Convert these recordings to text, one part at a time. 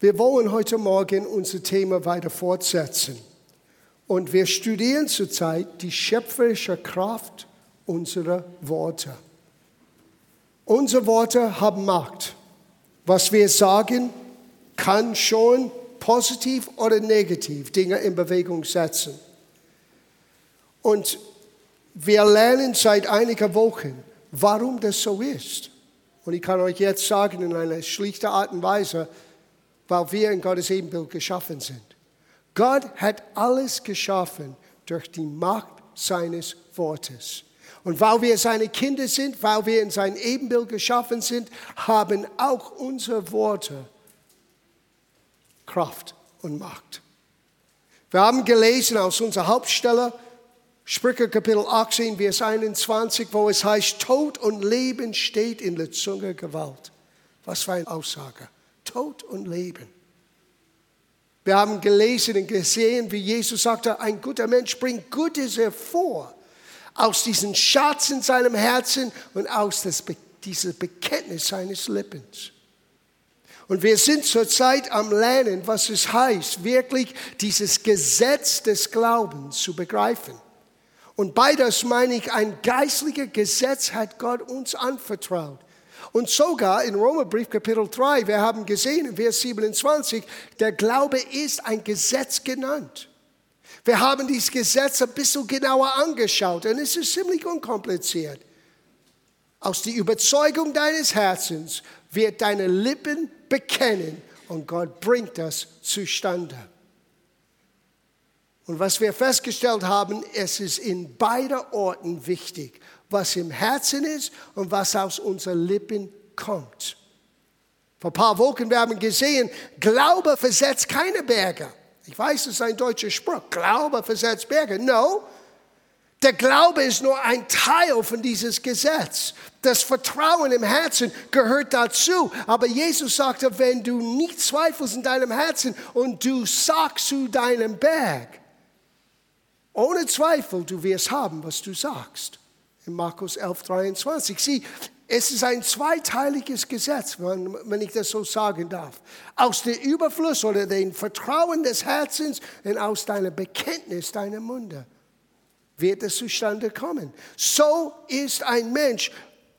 Wir wollen heute Morgen unser Thema weiter fortsetzen. Und wir studieren zurzeit die schöpferische Kraft unserer Worte. Unsere Worte haben Macht. Was wir sagen, kann schon positiv oder negativ Dinge in Bewegung setzen. Und wir lernen seit einigen Wochen, warum das so ist. Und ich kann euch jetzt sagen in einer schlichten Art und Weise, weil wir in Gottes Ebenbild geschaffen sind. Gott hat alles geschaffen durch die Macht seines Wortes. Und weil wir seine Kinder sind, weil wir in sein Ebenbild geschaffen sind, haben auch unsere Worte Kraft und Macht. Wir haben gelesen aus unserer Hauptstelle, Sprüche Kapitel 18, Vers 21, wo es heißt, Tod und Leben steht in der Zunge Gewalt. Was für eine Aussage. Tod und Leben. Wir haben gelesen und gesehen, wie Jesus sagte, ein guter Mensch bringt Gutes hervor aus diesem Schatz in seinem Herzen und aus das, diesem Bekenntnis seines Lippens. Und wir sind zurzeit am Lernen, was es heißt, wirklich dieses Gesetz des Glaubens zu begreifen. Und beides meine ich, ein geistliches Gesetz hat Gott uns anvertraut. Und sogar in Römerbrief Kapitel 3, wir haben gesehen in Vers 27, der Glaube ist ein Gesetz genannt. Wir haben dieses Gesetz ein bisschen genauer angeschaut und es ist ziemlich unkompliziert. Aus der Überzeugung deines Herzens wird deine Lippen bekennen und Gott bringt das zustande. Und was wir festgestellt haben, es ist in beiden Orten wichtig was im Herzen ist und was aus unseren Lippen kommt. Vor ein paar Wochen wir haben gesehen, Glaube versetzt keine Berge. Ich weiß, es ist ein deutscher Spruch. Glaube versetzt Berge. No. Der Glaube ist nur ein Teil von dieses Gesetz. Das Vertrauen im Herzen gehört dazu. Aber Jesus sagte, wenn du nicht zweifelst in deinem Herzen und du sagst zu deinem Berg, ohne Zweifel, du wirst haben, was du sagst in Markus 11, 23. Sieh, es ist ein zweiteiliges Gesetz, wenn ich das so sagen darf. Aus dem Überfluss oder dem Vertrauen des Herzens und aus deinem Bekenntnis deiner Munde wird es zustande kommen. So ist ein Mensch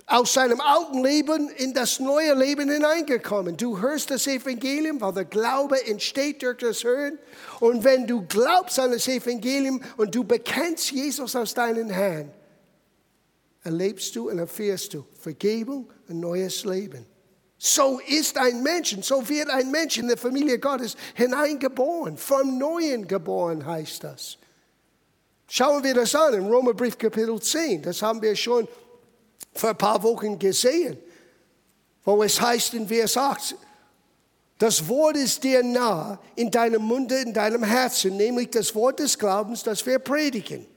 aus seinem alten Leben in das neue Leben hineingekommen. Du hörst das Evangelium, weil der Glaube entsteht durch das Hören. Und wenn du glaubst an das Evangelium und du bekennst Jesus aus deinen Herrn, erlebst du und erfährst du Vergebung, ein neues Leben. So ist ein Mensch, so wird ein Mensch in der Familie Gottes hineingeboren, vom Neuen geboren heißt das. Schauen wir das an im Römerbrief Kapitel 10, das haben wir schon vor ein paar Wochen gesehen, wo es heißt in Vers 8, das Wort ist dir nah in deinem Munde, in deinem Herzen, nämlich das Wort des Glaubens, das wir predigen.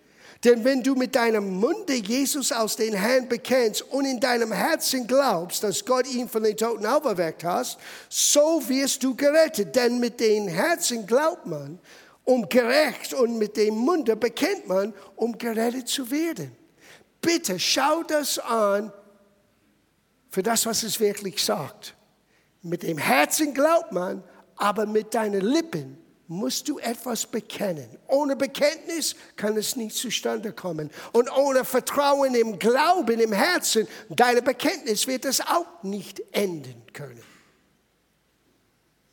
Denn wenn du mit deinem Munde Jesus aus den Herrn bekennst und in deinem Herzen glaubst, dass Gott ihn von den Toten auferweckt hat, so wirst du gerettet. Denn mit dem Herzen glaubt man, um gerecht und mit dem Munde bekennt man, um gerettet zu werden. Bitte schau das an für das, was es wirklich sagt. Mit dem Herzen glaubt man, aber mit deinen Lippen musst du etwas bekennen. Ohne Bekenntnis kann es nicht zustande kommen. Und ohne Vertrauen im Glauben, im Herzen, deine Bekenntnis wird es auch nicht enden können.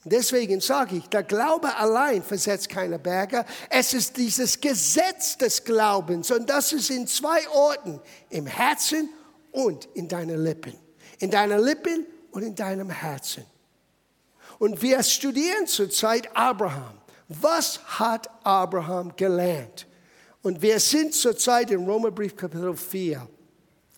Deswegen sage ich, der Glaube allein versetzt keine Berge. Es ist dieses Gesetz des Glaubens und das ist in zwei Orten, im Herzen und in deinen Lippen. In deinen Lippen und in deinem Herzen. Und wir studieren zurzeit Abraham. Was hat Abraham gelernt? Und wir sind zurzeit im Römerbrief Kapitel 4.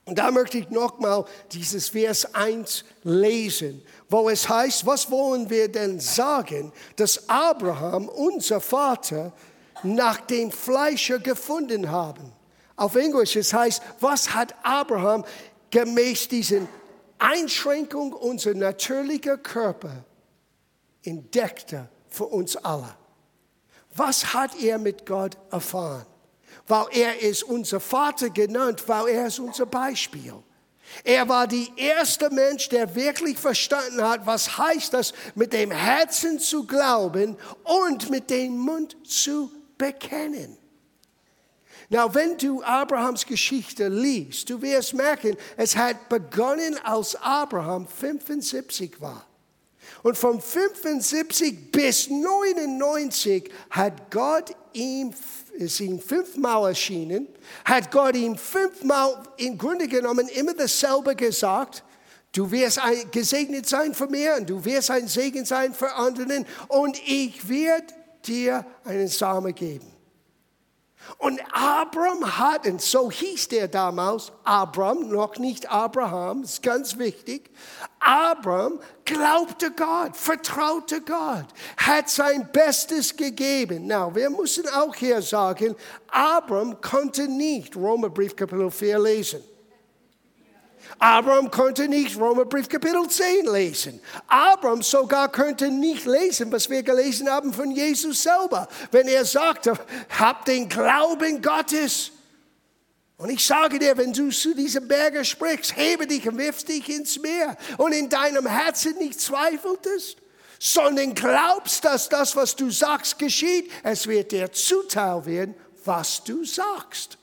Und da möchte ich nochmal dieses Vers 1 lesen, wo es heißt, was wollen wir denn sagen, dass Abraham, unser Vater, nach dem Fleische gefunden haben? Auf Englisch es heißt, was hat Abraham gemäß diesen Einschränkung unserer natürlichen Körper entdeckte für uns alle? Was hat er mit Gott erfahren? Weil er ist unser Vater genannt, weil er ist unser Beispiel. Er war der erste Mensch, der wirklich verstanden hat, was heißt das, mit dem Herzen zu glauben und mit dem Mund zu bekennen. Na, wenn du Abrahams Geschichte liest, du wirst merken, es hat begonnen, als Abraham 75 war. Und von 75 bis 99 hat Gott ihm, ist ihm fünfmal erschienen, hat Gott ihm fünfmal im Grunde genommen immer dasselbe gesagt. Du wirst ein, gesegnet sein für mir und du wirst ein Segen sein für anderen und ich werde dir einen Samen geben. Und Abram hat, und so hieß der damals, Abram, noch nicht Abraham, ist ganz wichtig. Abram glaubte Gott, vertraute Gott, hat sein Bestes gegeben. Na, wir müssen auch hier sagen, Abram konnte nicht Römerbrief Kapitel 4 lesen. Abraham konnte nicht Römerbrief Kapitel 10 lesen. Abraham sogar könnte nicht lesen, was wir gelesen haben von Jesus selber, wenn er sagte, hab den Glauben Gottes. Und ich sage dir, wenn du zu diesem Berge sprichst, hebe dich und wirf dich ins Meer und in deinem Herzen nicht zweifeltest, sondern glaubst, dass das, was du sagst, geschieht, es wird dir zuteil werden, was du sagst.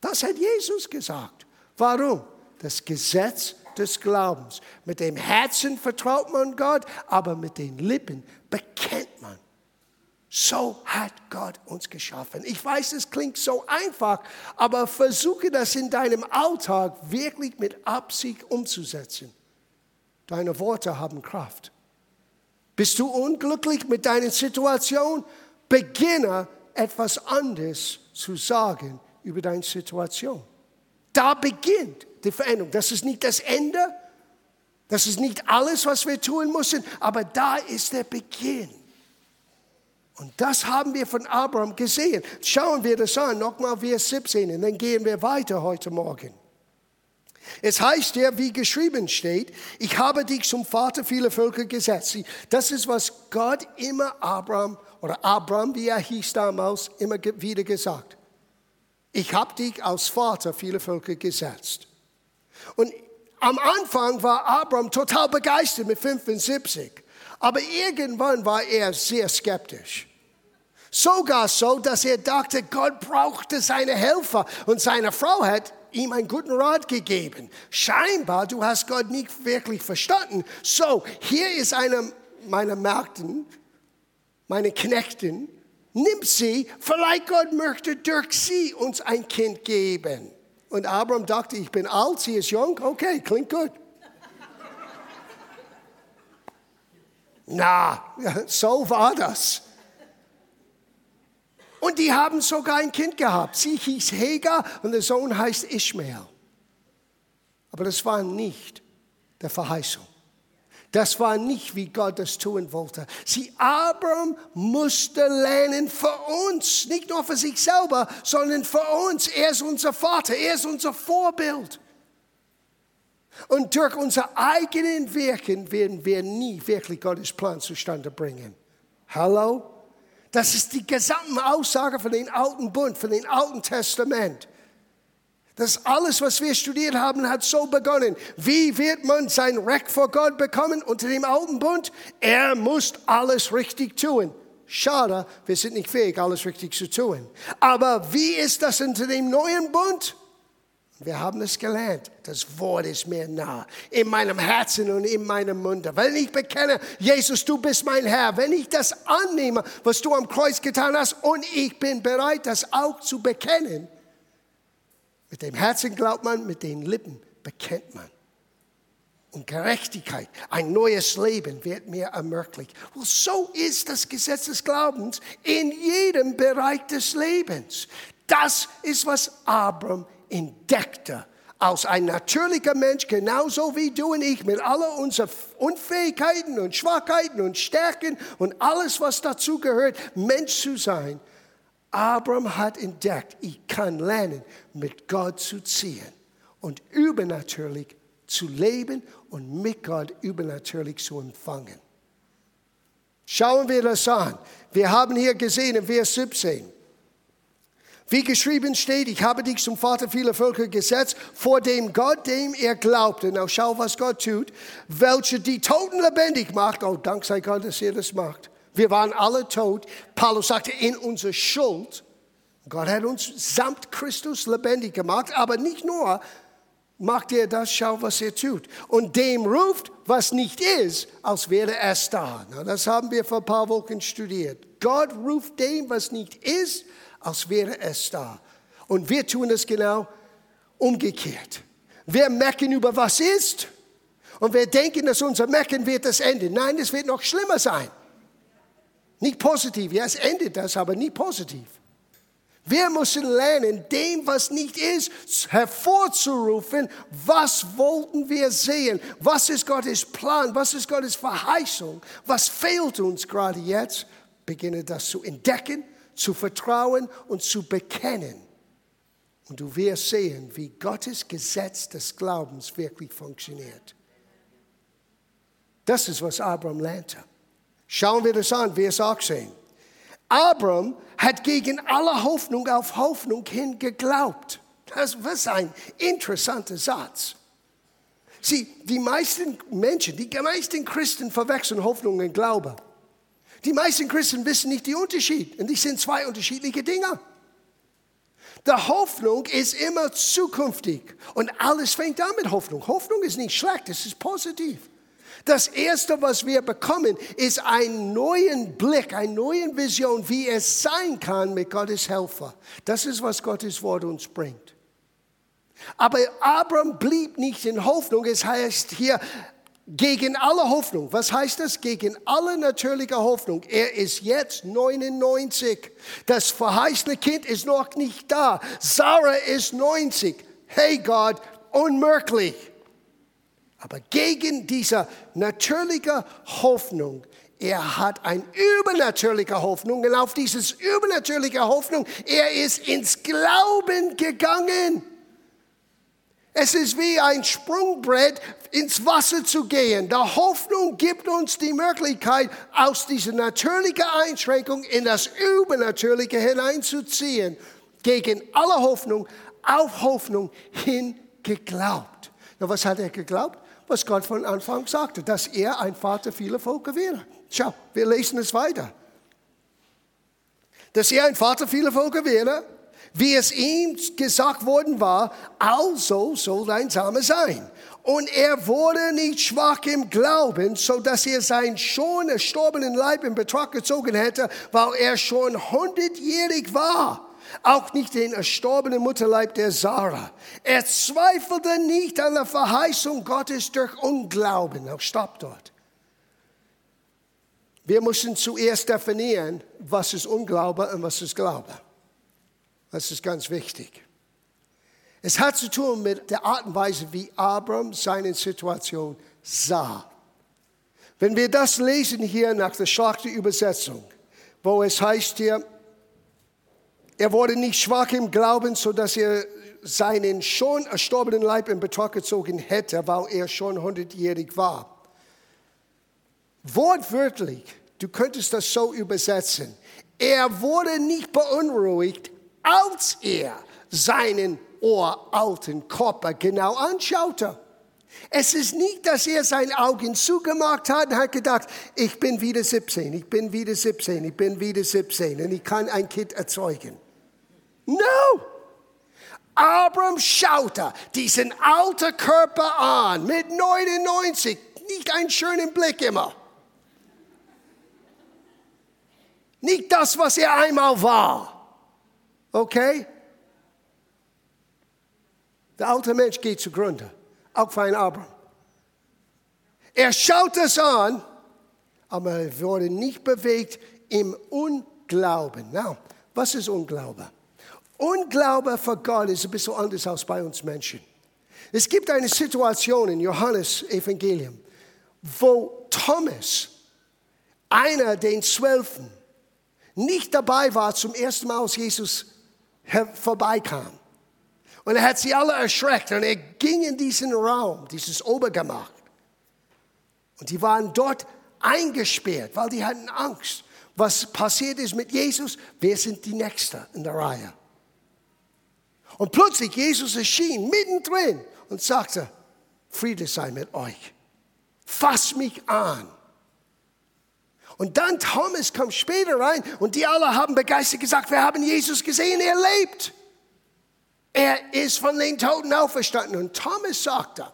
Das hat Jesus gesagt. Warum? Das Gesetz des Glaubens. Mit dem Herzen vertraut man Gott, aber mit den Lippen bekennt man. So hat Gott uns geschaffen. Ich weiß, es klingt so einfach, aber versuche das in deinem Alltag wirklich mit Absicht umzusetzen. Deine Worte haben Kraft. Bist du unglücklich mit deiner Situation? Beginne etwas anderes zu sagen über deine Situation. Da beginnt die Veränderung. Das ist nicht das Ende, das ist nicht alles, was wir tun müssen, aber da ist der Beginn. Und das haben wir von Abraham gesehen. Schauen wir das an, nochmal Vers 17, und dann gehen wir weiter heute Morgen. Es heißt ja, wie geschrieben steht, ich habe dich zum Vater vieler Völker gesetzt. Das ist, was Gott immer Abraham oder Abraham, wie er hieß damals, immer wieder gesagt. Ich habe dich als Vater vieler Völker gesetzt. Und am Anfang war Abraham total begeistert mit 75. Aber irgendwann war er sehr skeptisch. Sogar so, dass er dachte, Gott brauchte seine Helfer. Und seine Frau hat ihm einen guten Rat gegeben. Scheinbar, du hast Gott nicht wirklich verstanden. So, hier ist eine meiner Märkten, meine Knechten. Nimm sie, vielleicht Gott möchte durch sie uns ein Kind geben. Und Abraham dachte, ich bin alt, sie ist jung, okay, klingt gut. Na, so war das. Und die haben sogar ein Kind gehabt. Sie hieß Hagar und der Sohn heißt Ishmael. Aber das war nicht der Verheißung. Das war nicht, wie Gott das tun wollte. Sie, Abraham musste lernen für uns, nicht nur für sich selber, sondern für uns. Er ist unser Vater, er ist unser Vorbild. Und durch unser eigenen Wirken werden wir nie wirklich Gottes Plan zustande bringen. Hallo? Das ist die gesamte Aussage von dem Alten Bund, von dem Alten Testament. Das alles, was wir studiert haben, hat so begonnen. Wie wird man sein Recht vor Gott bekommen unter dem alten Bund? Er muss alles richtig tun. Schade, wir sind nicht fähig, alles richtig zu tun. Aber wie ist das unter dem neuen Bund? Wir haben es gelernt. Das Wort ist mir nah. In meinem Herzen und in meinem Munde. Wenn ich bekenne, Jesus, du bist mein Herr. Wenn ich das annehme, was du am Kreuz getan hast, und ich bin bereit, das auch zu bekennen, mit dem Herzen glaubt man, mit den Lippen bekennt man. Und Gerechtigkeit, ein neues Leben wird mir ermöglicht. Und so ist das Gesetz des Glaubens in jedem Bereich des Lebens. Das ist, was Abram entdeckte. Als ein natürlicher Mensch, genauso wie du und ich, mit all unseren Unfähigkeiten und Schwachheiten und Stärken und alles, was dazu gehört, Mensch zu sein, Abraham hat entdeckt, ich kann lernen, mit Gott zu ziehen und übernatürlich zu leben und mit Gott übernatürlich zu empfangen. Schauen wir das an. Wir haben hier gesehen in Vers 17, Wie geschrieben steht, ich habe dich zum Vater vieler Völker gesetzt, vor dem Gott, dem er glaubte. Now schau, was Gott tut, welche die Toten lebendig macht. Oh, dank sei Gott, dass er das macht. Wir waren alle tot. Paulus sagte, in unserer Schuld. Gott hat uns samt Christus lebendig gemacht, aber nicht nur macht er das, schau, was er tut. Und dem ruft, was nicht ist, als wäre es da. Das haben wir vor ein paar Wochen studiert. Gott ruft dem, was nicht ist, als wäre es da. Und wir tun es genau umgekehrt. Wir mecken über was ist und wir denken, dass unser Mecken wird das Ende. Nein, es wird noch schlimmer sein. Nicht positiv, ja, es endet das, aber nie positiv. Wir müssen lernen, dem, was nicht ist, hervorzurufen, was wollten wir sehen, was ist Gottes Plan, was ist Gottes Verheißung, was fehlt uns gerade jetzt. Beginne das zu entdecken, zu vertrauen und zu bekennen. Und du wirst sehen, wie Gottes Gesetz des Glaubens wirklich funktioniert. Das ist, was Abraham lernte. Schauen wir das an, Vers 18. Abraham hat gegen alle Hoffnung auf Hoffnung hin geglaubt. Das ist ein interessanter Satz. Sieh, die meisten Menschen, die meisten Christen verwechseln Hoffnung und Glaube. Die meisten Christen wissen nicht den Unterschied. Und die sind zwei unterschiedliche Dinge. Die Hoffnung ist immer zukünftig. Und alles fängt an mit Hoffnung. Hoffnung ist nicht schlecht, es ist positiv. Das Erste, was wir bekommen, ist einen neuen Blick, eine neue Vision, wie es sein kann mit Gottes Helfer. Das ist, was Gottes Wort uns bringt. Aber Abraham blieb nicht in Hoffnung. Es heißt hier, gegen alle Hoffnung. Was heißt das? Gegen alle natürliche Hoffnung. Er ist jetzt 99. Das verheißene Kind ist noch nicht da. Sarah ist 90. Hey Gott, unmöglich. Aber gegen diese natürliche Hoffnung, er hat eine übernatürliche Hoffnung und auf dieses übernatürliche Hoffnung, er ist ins Glauben gegangen. Es ist wie ein Sprungbrett, ins Wasser zu gehen. Die Hoffnung gibt uns die Möglichkeit, aus dieser natürlichen Einschränkung in das Übernatürliche hineinzuziehen. Gegen alle Hoffnung, auf Hoffnung hin geglaubt. Na, was hat er geglaubt? Was Gott von Anfang sagte, dass er ein Vater vieler Völker wäre. Schau, wir lesen es weiter. Dass er ein Vater vieler Völker wäre, wie es ihm gesagt worden war, also soll dein Same sein. Und er wurde nicht schwach im Glauben, so dass er seinen schon erstorbenen Leib in Betracht gezogen hätte, weil er schon hundertjährig war auch nicht den erstorbenen Mutterleib der Sarah. Er zweifelte nicht an der Verheißung Gottes durch Unglauben. Auch stopp dort. Wir müssen zuerst definieren, was ist Unglaube und was ist Glaube. Das ist ganz wichtig. Es hat zu tun mit der Art und Weise, wie Abraham seine Situation sah. Wenn wir das lesen hier nach der Schlachterübersetzung, wo es heißt hier, er wurde nicht schwach im Glauben, so dass er seinen schon erstorbenen Leib in Betracht gezogen hätte, weil er schon hundertjährig war. Wortwörtlich, du könntest das so übersetzen. Er wurde nicht beunruhigt, als er seinen uralten Körper genau anschaute. Es ist nicht, dass er seine Augen zugemacht hat und hat gedacht, ich bin wieder 17, ich bin wieder 17, ich bin wieder 17 und ich kann ein Kind erzeugen. No! Abraham schaute diesen alten Körper an mit 99, nicht einen schönen Blick immer. Nicht das, was er einmal war. Okay? Der alte Mensch geht zugrunde, auch für einen Abraham. Er schaut es an, aber er wurde nicht bewegt im Unglauben. Now, was ist Unglaube? Unglaube für Gott ist ein bisschen anders als bei uns Menschen. Es gibt eine Situation in Johannes Evangelium, wo Thomas, einer den Zwölfen, nicht dabei war zum ersten Mal, als Jesus vorbeikam. Und er hat sie alle erschreckt und er ging in diesen Raum, dieses Obergemach. Und die waren dort eingesperrt, weil die hatten Angst. Was passiert ist mit Jesus? Wir sind die Nächste in der Reihe. Und plötzlich Jesus erschien mittendrin und sagte, Friede sei mit euch. Fass mich an. Und dann Thomas kommt später rein und die alle haben begeistert gesagt, wir haben Jesus gesehen, er lebt. Er ist von den Toten auferstanden. Und Thomas sagte,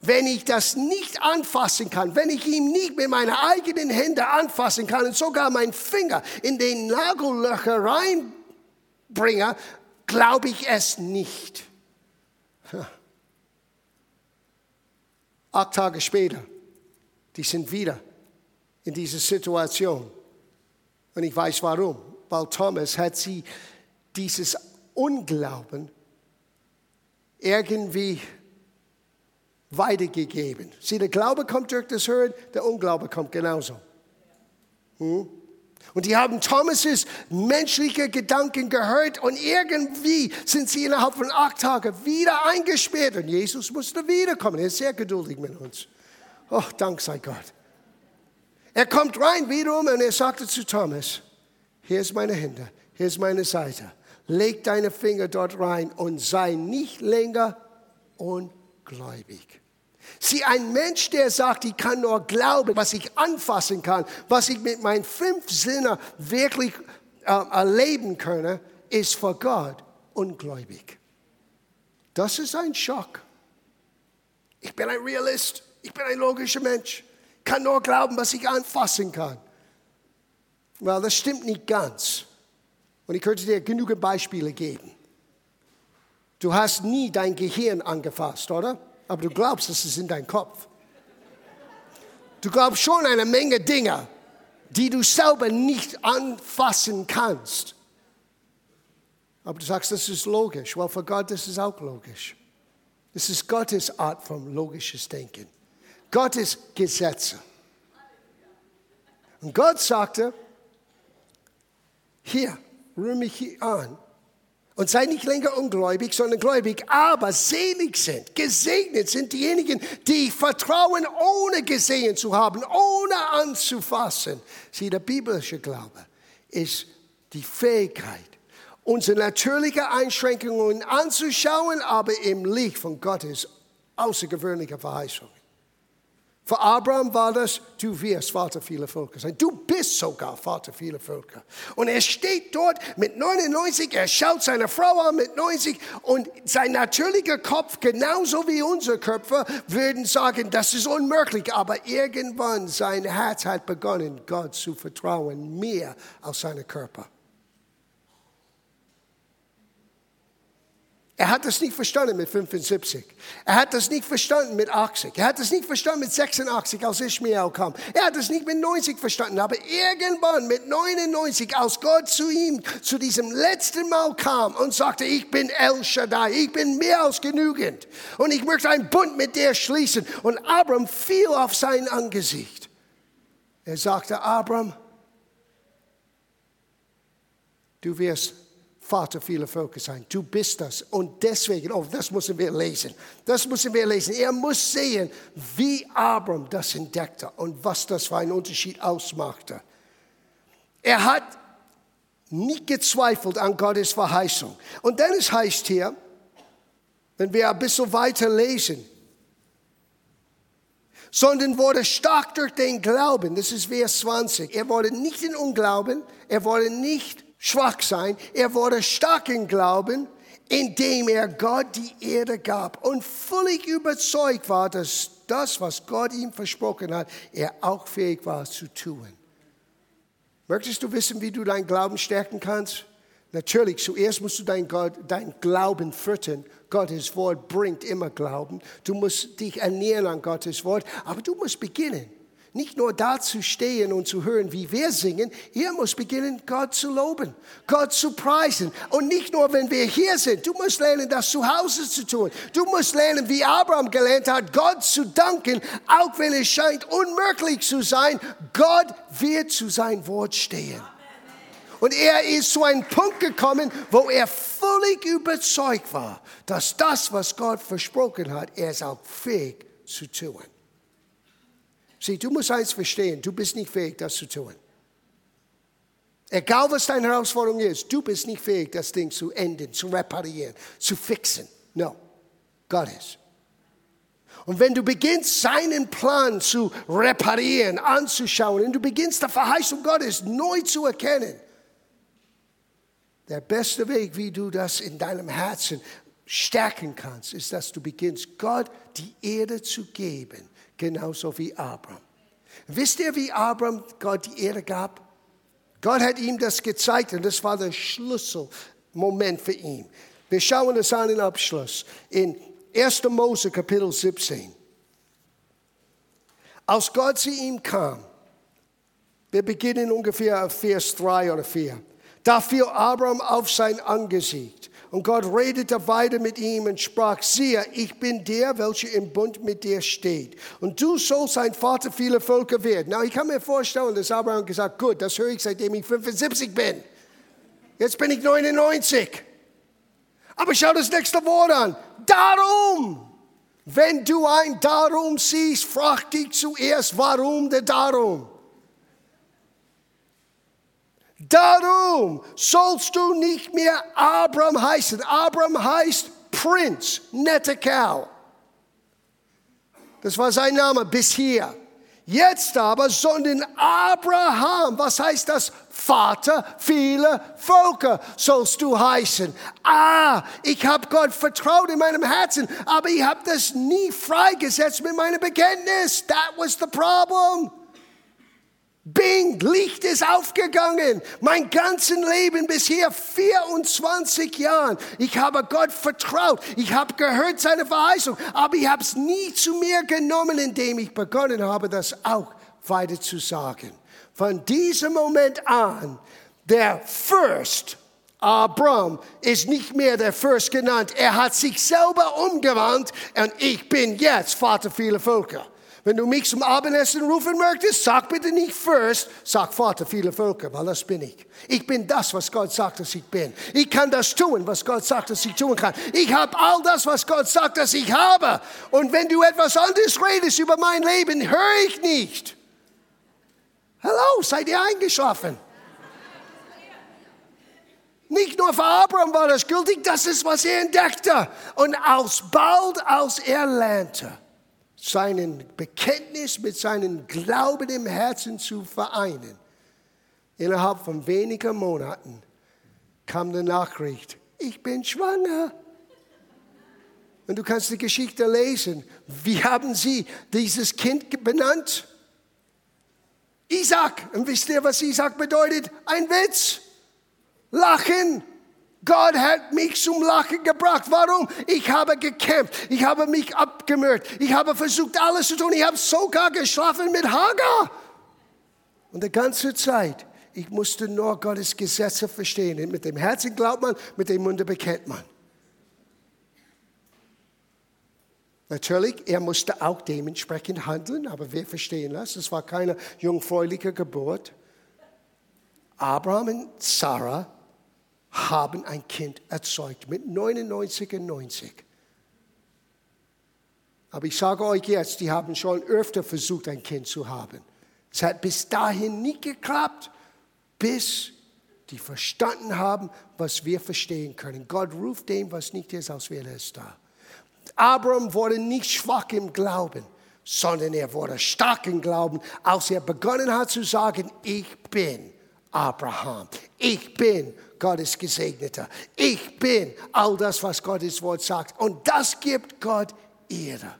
wenn ich das nicht anfassen kann, wenn ich ihn nicht mit meinen eigenen Händen anfassen kann und sogar meinen Finger in den Nagellöcher reinbringe, glaube ich es nicht. Acht Tage später, die sind wieder in dieser Situation. Und ich weiß warum. Weil Thomas hat sie dieses Unglauben irgendwie weitergegeben. Sieh, der Glaube kommt durch das Hören, der Unglaube kommt genauso. Hm? Und die haben Thomas' menschliche Gedanken gehört und irgendwie sind sie innerhalb von acht Tagen wieder eingesperrt und Jesus musste wiederkommen. Er ist sehr geduldig mit uns. Oh, Dank sei Gott. Er kommt rein wiederum und er sagte zu Thomas, hier ist meine Hände, hier ist meine Seite. Leg deine Finger dort rein und sei nicht länger ungläubig. Sieh, ein Mensch, der sagt, ich kann nur glauben, was ich anfassen kann, was ich mit meinen fünf Sinnen wirklich äh, erleben kann, ist vor Gott ungläubig. Das ist ein Schock. Ich bin ein Realist, ich bin ein logischer Mensch, kann nur glauben, was ich anfassen kann. Well, das stimmt nicht ganz. Und ich könnte dir genügend Beispiele geben. Du hast nie dein Gehirn angefasst, oder? Aber du glaubst, es ist in deinem Kopf. Du glaubst schon eine Menge Dinge, die du selber nicht anfassen kannst. Aber du sagst, das ist logisch. Well, für Gott, das ist auch logisch. Das ist Gottes Art von logisches Denken. Gottes Gesetze. Und Gott sagte, hier, rühre mich an und sei nicht länger ungläubig, sondern gläubig, aber selig sind, gesegnet sind diejenigen, die vertrauen, ohne gesehen zu haben, ohne anzufassen. Sieh, der biblische Glaube ist die Fähigkeit, unsere natürliche Einschränkungen anzuschauen, aber im Licht von Gottes außergewöhnlicher Verheißung. Für Abraham war das, du wirst Vater vieler Völker sein. Du bist sogar Vater vieler Völker. Und er steht dort mit 99, er schaut seine Frau an mit 90 und sein natürlicher Kopf, genauso wie unsere Köpfe, würden sagen, das ist unmöglich. Aber irgendwann sein Herz hat begonnen, Gott zu vertrauen, mehr als seine Körper. Er hat das nicht verstanden mit 75. Er hat das nicht verstanden mit 80. Er hat das nicht verstanden mit 86, als Ishmael kam. Er hat das nicht mit 90 verstanden. Aber irgendwann mit 99, als Gott zu ihm zu diesem letzten Mal kam und sagte, ich bin El Shaddai, ich bin mehr als genügend. Und ich möchte einen Bund mit dir schließen. Und Abram fiel auf sein Angesicht. Er sagte, Abram, du wirst Vater vieler Völker sein. Du bist das. Und deswegen, oh, das müssen wir lesen. Das müssen wir lesen. Er muss sehen, wie Abraham das entdeckte und was das für einen Unterschied ausmachte. Er hat nicht gezweifelt an Gottes Verheißung. Und dann es heißt hier, wenn wir ein bisschen weiter lesen, sondern wurde stark durch den Glauben. Das ist Vers 20. Er wurde nicht in Unglauben, er wurde nicht schwach sein. Er wurde stark im Glauben, indem er Gott die Erde gab und völlig überzeugt war, dass das, was Gott ihm versprochen hat, er auch fähig war zu tun. Möchtest du wissen, wie du deinen Glauben stärken kannst? Natürlich, zuerst musst du dein, Gott, dein Glauben füttern. Gottes Wort bringt immer Glauben. Du musst dich ernähren an Gottes Wort, aber du musst beginnen. Nicht nur da zu stehen und zu hören, wie wir singen, ihr muss beginnen, Gott zu loben, Gott zu preisen. Und nicht nur, wenn wir hier sind, du musst lernen, das zu Hause zu tun. Du musst lernen, wie Abraham gelernt hat, Gott zu danken, auch wenn es scheint unmöglich zu sein. Gott wird zu sein Wort stehen. Und er ist zu einem Punkt gekommen, wo er völlig überzeugt war, dass das, was Gott versprochen hat, er ist auch fähig zu tun. Sieh, du musst eins verstehen, du bist nicht fähig, das zu tun. Egal was deine Herausforderung ist, du bist nicht fähig, das Ding zu enden, zu reparieren, zu fixen. No, Gott ist. Und wenn du beginnst, seinen Plan zu reparieren, anzuschauen, und du beginnst, die Verheißung Gottes neu zu erkennen, der beste Weg, wie du das in deinem Herzen stärken kannst, ist, dass du beginnst, Gott die Erde zu geben, genauso wie Abraham. Wisst ihr, wie Abraham Gott die Erde gab? Gott hat ihm das gezeigt und das war der Schlüsselmoment für ihn. Wir schauen es an den Abschluss in 1. Mose Kapitel 17. Als Gott zu ihm kam, wir beginnen ungefähr auf Vers 3 oder 4. Da fiel Abraham auf sein Angesicht. Und Gott redete weiter mit ihm und sprach, siehe, ich bin der, welcher im Bund mit dir steht. Und du sollst ein Vater vieler Völker werden. Na, ich kann mir vorstellen, dass Abraham gesagt, gut, das höre ich seitdem ich 75 bin. Jetzt bin ich 99. Aber schau das nächste Wort an. Darum. Wenn du ein Darum siehst, frag dich zuerst, warum der Darum? Darum sollst du nicht mehr Abram heißen. Abram heißt Prinz, netter Kerl. Das war sein Name bis hier. Jetzt aber, sondern Abraham, was heißt das? Vater vieler Völker sollst du heißen. Ah, ich habe Gott vertraut in meinem Herzen, aber ich habe das nie freigesetzt mit meinem Bekenntnis. That was the problem. Bing, Licht ist aufgegangen. Mein ganzes Leben bisher 24 Jahren. Ich habe Gott vertraut. Ich habe gehört seine Verheißung, aber ich habe es nie zu mir genommen, indem ich begonnen habe, das auch weiter zu sagen. Von diesem Moment an, der Fürst Abram ist nicht mehr der Fürst genannt. Er hat sich selber umgewandt und ich bin jetzt Vater vieler Völker. Wenn du mich zum Abendessen rufen möchtest, sag bitte nicht first, sag Vater viele Völker, weil das bin ich. Ich bin das, was Gott sagt, dass ich bin. Ich kann das tun, was Gott sagt, dass ich tun kann. Ich habe all das, was Gott sagt, dass ich habe. Und wenn du etwas anderes redest über mein Leben, höre ich nicht. Hallo, seid ihr eingeschlafen? Nicht nur für Abraham war das gültig, das ist, was er entdeckte. Und alsbald, als er lernte, seinen Bekenntnis mit seinem Glauben im Herzen zu vereinen. Innerhalb von wenigen Monaten kam die Nachricht, ich bin schwanger. Und du kannst die Geschichte lesen. Wie haben sie dieses Kind benannt? Isaac. Und wisst ihr, was Isaac bedeutet? Ein Witz. Lachen. Gott hat mich zum Lachen gebracht. Warum? Ich habe gekämpft. Ich habe mich abgemüht. Ich habe versucht, alles zu tun. Ich habe sogar geschlafen mit Hagar. Und die ganze Zeit, ich musste nur Gottes Gesetze verstehen. Mit dem Herzen glaubt man, mit dem Munde bekennt man. Natürlich, er musste auch dementsprechend handeln, aber wir verstehen das. Es war keine jungfräuliche Geburt. Abraham und Sarah haben ein Kind erzeugt mit 99 und 90. Aber ich sage euch jetzt, die haben schon öfter versucht, ein Kind zu haben. Es hat bis dahin nie geklappt, bis die verstanden haben, was wir verstehen können. Gott ruft dem, was nicht ist, als wäre es da. Abraham wurde nicht schwach im Glauben, sondern er wurde stark im Glauben, als er begonnen hat zu sagen, ich bin Abraham. Ich bin Gottes Gesegneter. Ich bin all das, was Gottes Wort sagt. Und das gibt Gott Ehre.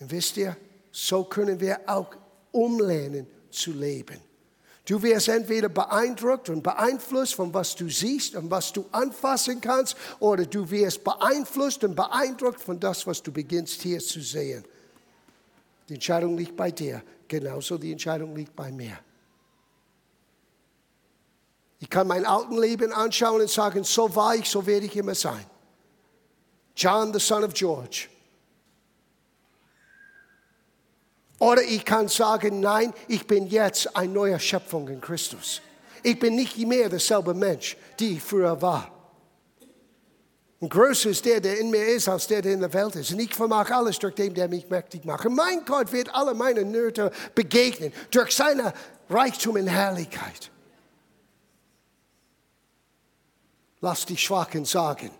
Und wisst ihr, so können wir auch umlernen zu leben. Du wirst entweder beeindruckt und beeinflusst von was du siehst und was du anfassen kannst, oder du wirst beeinflusst und beeindruckt von das, was du beginnst hier zu sehen. Die Entscheidung liegt bei dir, genauso die Entscheidung liegt bei mir. Ich kann mein alten Leben anschauen und sagen, so war ich, so werde ich immer sein. John, the son of George. Oder ich kann sagen, nein, ich bin jetzt eine neue Schöpfung in Christus. Ich bin nicht mehr derselbe Mensch, die ich früher war. Und größer ist der, der in mir ist, als der, der in der Welt ist. Und ich vermag alles durch den, der mich mächtig macht. Mein Gott wird alle meine Nöte begegnen durch seine Reichtum in Herrlichkeit. Lass die Schwachen sagen,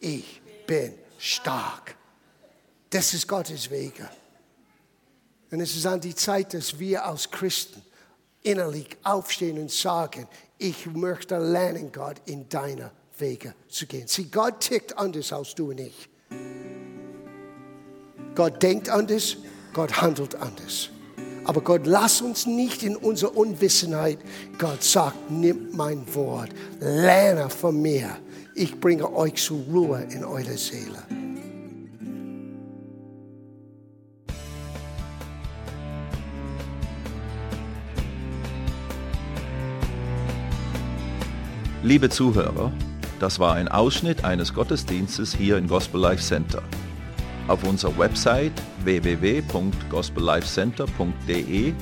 ich bin stark. Das ist Gottes Wege. Und es ist an die Zeit, dass wir als Christen innerlich aufstehen und sagen, ich möchte lernen, Gott, in deiner Wege zu gehen. Sieh, Gott tickt anders als du und ich. Gott denkt anders, Gott handelt anders. Aber Gott, lass uns nicht in unserer Unwissenheit. Gott sagt, nimm mein Wort, lerne von mir. Ich bringe euch zur Ruhe in eure Seele. Liebe Zuhörer, das war ein Ausschnitt eines Gottesdienstes hier im Gospel Life Center. Auf unserer Website www.gospellifecenter.de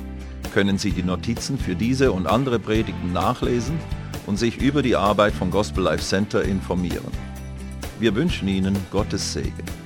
können Sie die Notizen für diese und andere Predigten nachlesen und sich über die Arbeit von Gospel Life Center informieren. Wir wünschen Ihnen Gottes Segen.